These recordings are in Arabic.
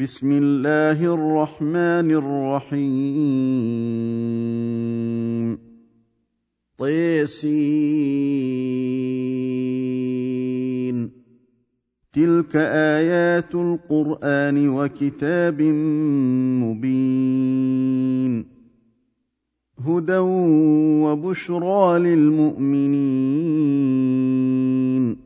بسم الله الرحمن الرحيم. طيسين. تلك آيات القرآن وكتاب مبين. هدى وبشرى للمؤمنين.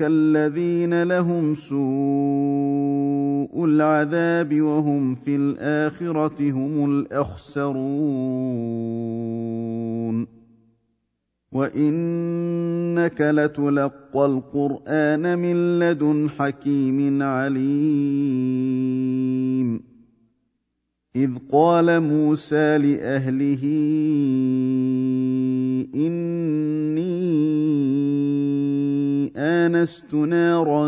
الذين لهم سوء العذاب وهم في الآخرة هم الأخسرون. وإنك لتلقى القرآن من لدن حكيم عليم. إذ قال موسى لأهله إني آنست نارا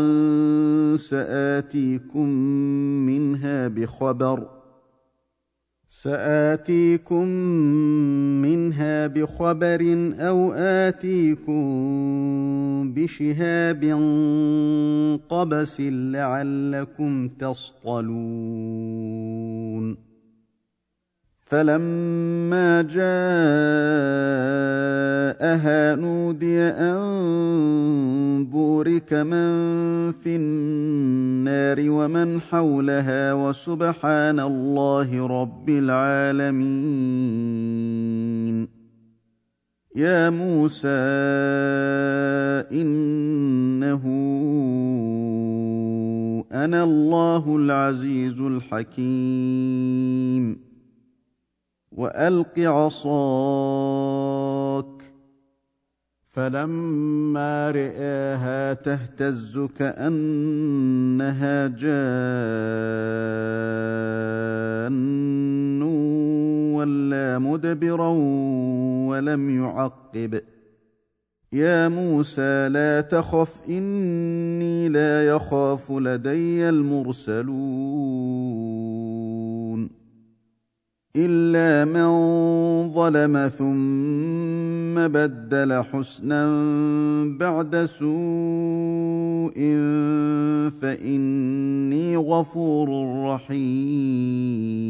سآتيكم منها بخبر سآتيكم منها بخبر أو آتيكم بشهاب قبس لعلكم تصطلون فلما جاءها نودي أن بورك من في النار ومن حولها وسبحان الله رب العالمين. يا موسى إنه أنا الله العزيز الحكيم. وألق عصاك. فلما رئاها تهتز كأنها جان ولا مدبرا ولم يعقب. يا موسى لا تخف إني لا يخاف لدي المرسلون. الا من ظلم ثم بدل حسنا بعد سوء فاني غفور رحيم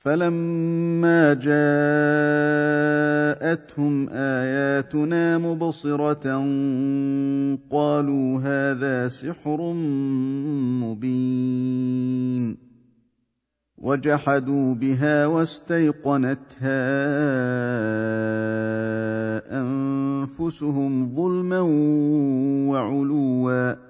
فلما جاءتهم اياتنا مبصره قالوا هذا سحر مبين وجحدوا بها واستيقنتها انفسهم ظلما وعلوا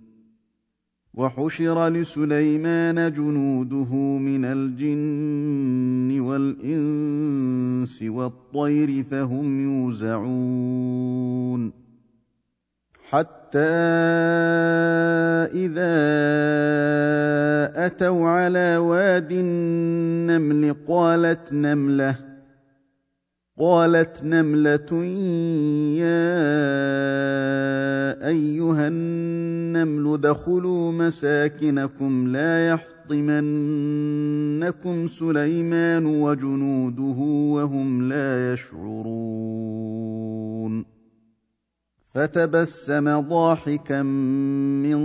وحشر لسليمان جنوده من الجن والإنس والطير فهم يوزعون. حتى إذا أتوا على واد النمل قالت نملة قالت نملة يا ادخلوا مساكنكم لا يحطمنكم سليمان وجنوده وهم لا يشعرون. فتبسم ضاحكا من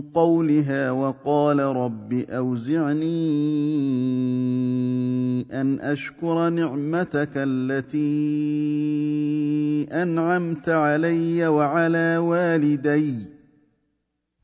قولها وقال رب أوزعني أن أشكر نعمتك التي أنعمت علي وعلى والدي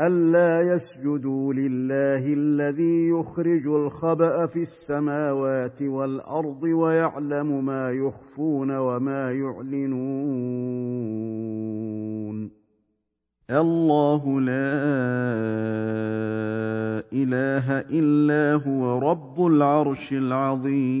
ألا يسجدوا لله الذي يخرج الخبأ في السماوات والأرض ويعلم ما يخفون وما يعلنون. الله لا إله إلا هو رب العرش العظيم.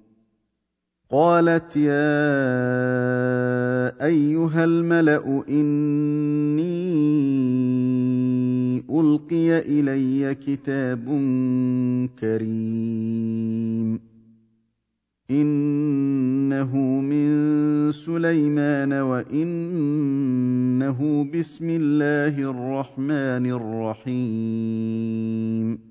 قالت يا أيها الملأ إني ألقي إلي كتاب كريم. إنه من سليمان وإنه بسم الله الرحمن الرحيم.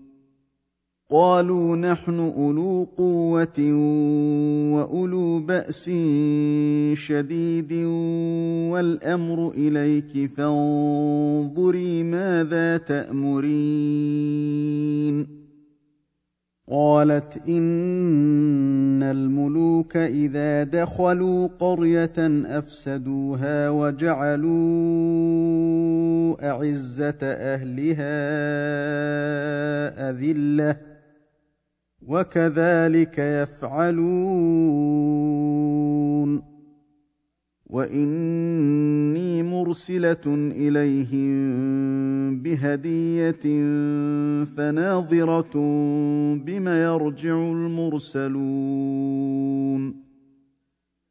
قالوا نحن أولو قوة وأولو بأس شديد والأمر إليك فانظري ماذا تأمرين. قالت إن الملوك إذا دخلوا قرية أفسدوها وجعلوا أعزة أهلها أذلة وكذلك يفعلون. وإني مرسلة إليهم بهدية فناظرة بم يرجع المرسلون.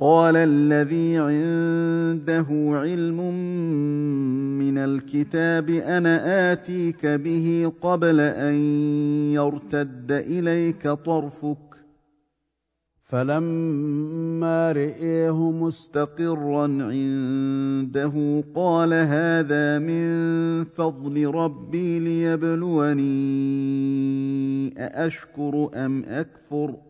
قال الذي عنده علم من الكتاب أنا آتيك به قبل أن يرتد إليك طرفك. فلما رئيه مستقرا عنده قال هذا من فضل ربي ليبلوني أأشكر أم أكفر؟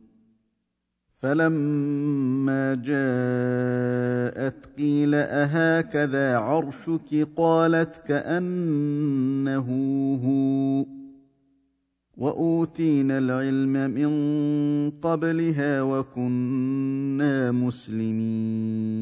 فلما جاءت قيل اهكذا عرشك قالت كانه هو واوتينا العلم من قبلها وكنا مسلمين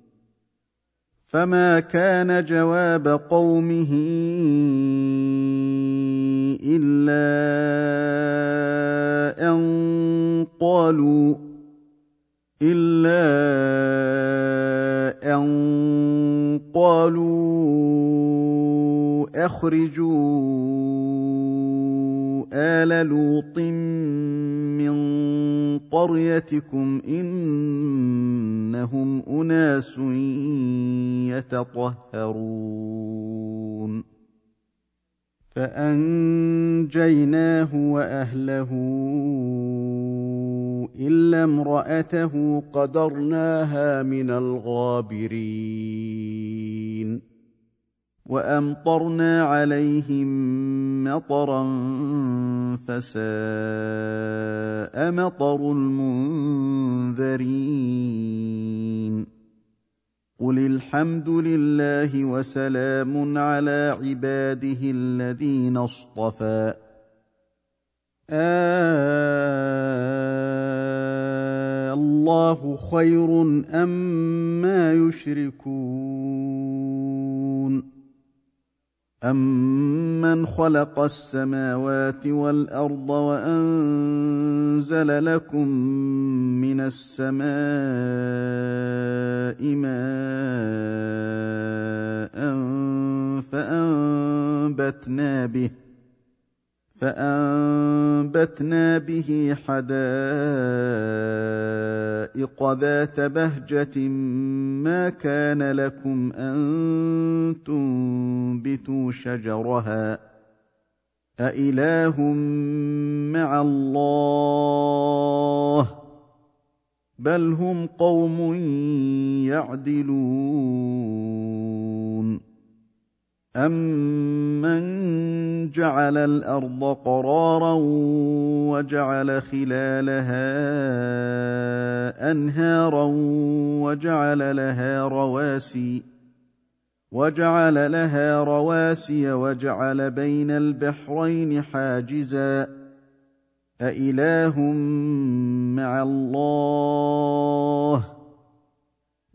فما كان جواب قومه إلا أن قالوا إلا أن قالوا أخرجوا آل لوط قريتكم إنهم أناس يتطهرون. فأنجيناه وأهله إلا امرأته قدرناها من الغابرين. وأمطرنا عليهم مطرا فساء مطر المنذرين. قل الحمد لله وسلام على عباده الذين اصطفى. آه الله خير أم ما يشركون. امن خلق السماوات والارض وانزل لكم من السماء ماء فانبتنا به فأنبتنا به حدائق ذات بهجة ما كان لكم أن تنبتوا شجرها أإله مع الله بل هم قوم يعدلون أَمَّن جَعَلَ الْأَرْضَ قَرَارًا وَجَعَلَ خِلَالَهَا أَنْهَارًا وَجَعَلَ لَهَا رَوَاسِيَ وَجَعَلَ لَهَا رَوَاسِيَ وَجَعَلَ بَيْنَ الْبَحْرَيْنِ حَاجِزًا أَإِلَٰهٌ مَّعَ اللَّهِ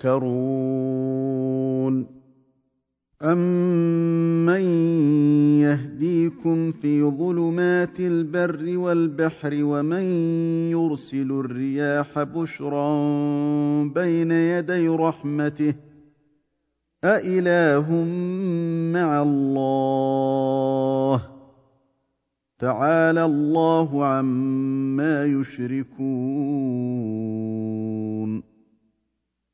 تذكرون امن يهديكم في ظلمات البر والبحر ومن يرسل الرياح بشرا بين يدي رحمته أإله مع الله تعالى الله عما يشركون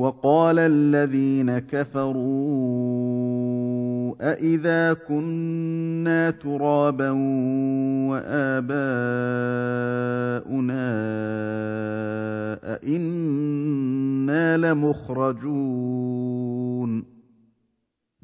وقال الذين كفروا أإذا كنا ترابا وآباؤنا أئنا لمخرجون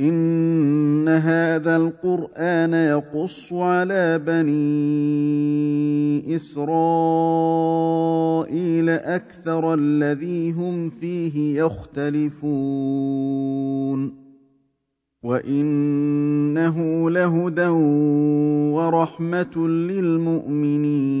ان هذا القران يقص على بني اسرائيل أكثر الذي هم فيه يختلفون وانه لهدى ورحمه للمؤمنين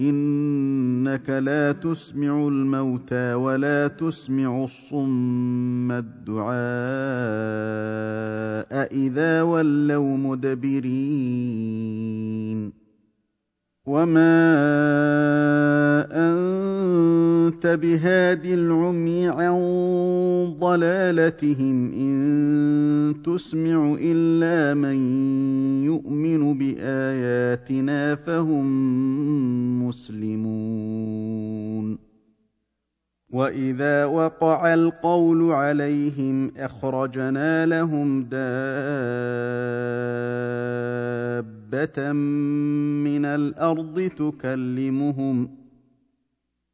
إنك لا تسمع الموتى ولا تسمع الصم الدعاء إذا ولوا مدبرين. وما انت بهاد العمي عن ضلالتهم ان تسمع الا من يؤمن باياتنا فهم مسلمون واذا وقع القول عليهم اخرجنا لهم دابه من الأرض تكلمهم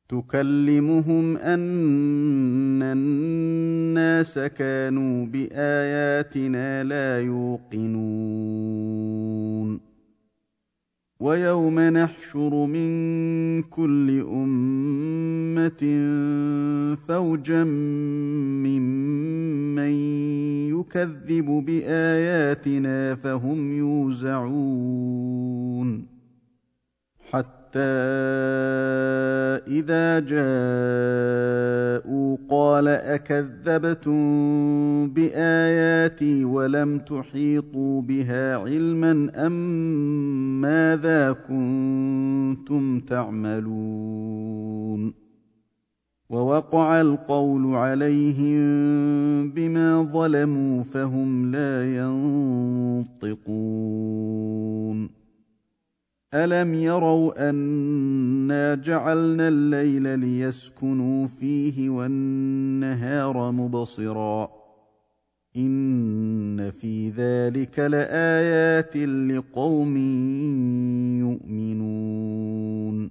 تكلمهم ان الناس كانوا باياتنا لا يوقنون ويوم نحشر من كل أمة فوجا ممن يكذب بآياتنا فهم يوزعون. حتى إذا جاءوا قال أكذبتم بآياتي ولم تحيطوا بها علما أم ماذا كنتم تعملون ووقع القول عليهم بما ظلموا فهم لا ينطقون الم يروا انا جعلنا الليل ليسكنوا فيه والنهار مبصرا ان في ذلك لايات لقوم يؤمنون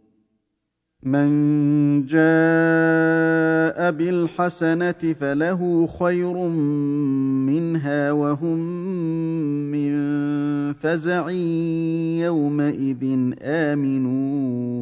من جاء بالحسنة فله خير منها وهم من فزع يومئذ آمنون.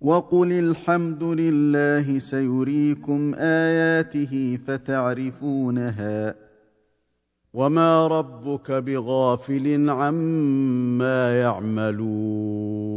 وقل الحمد لله سيريكم اياته فتعرفونها وما ربك بغافل عما يعملون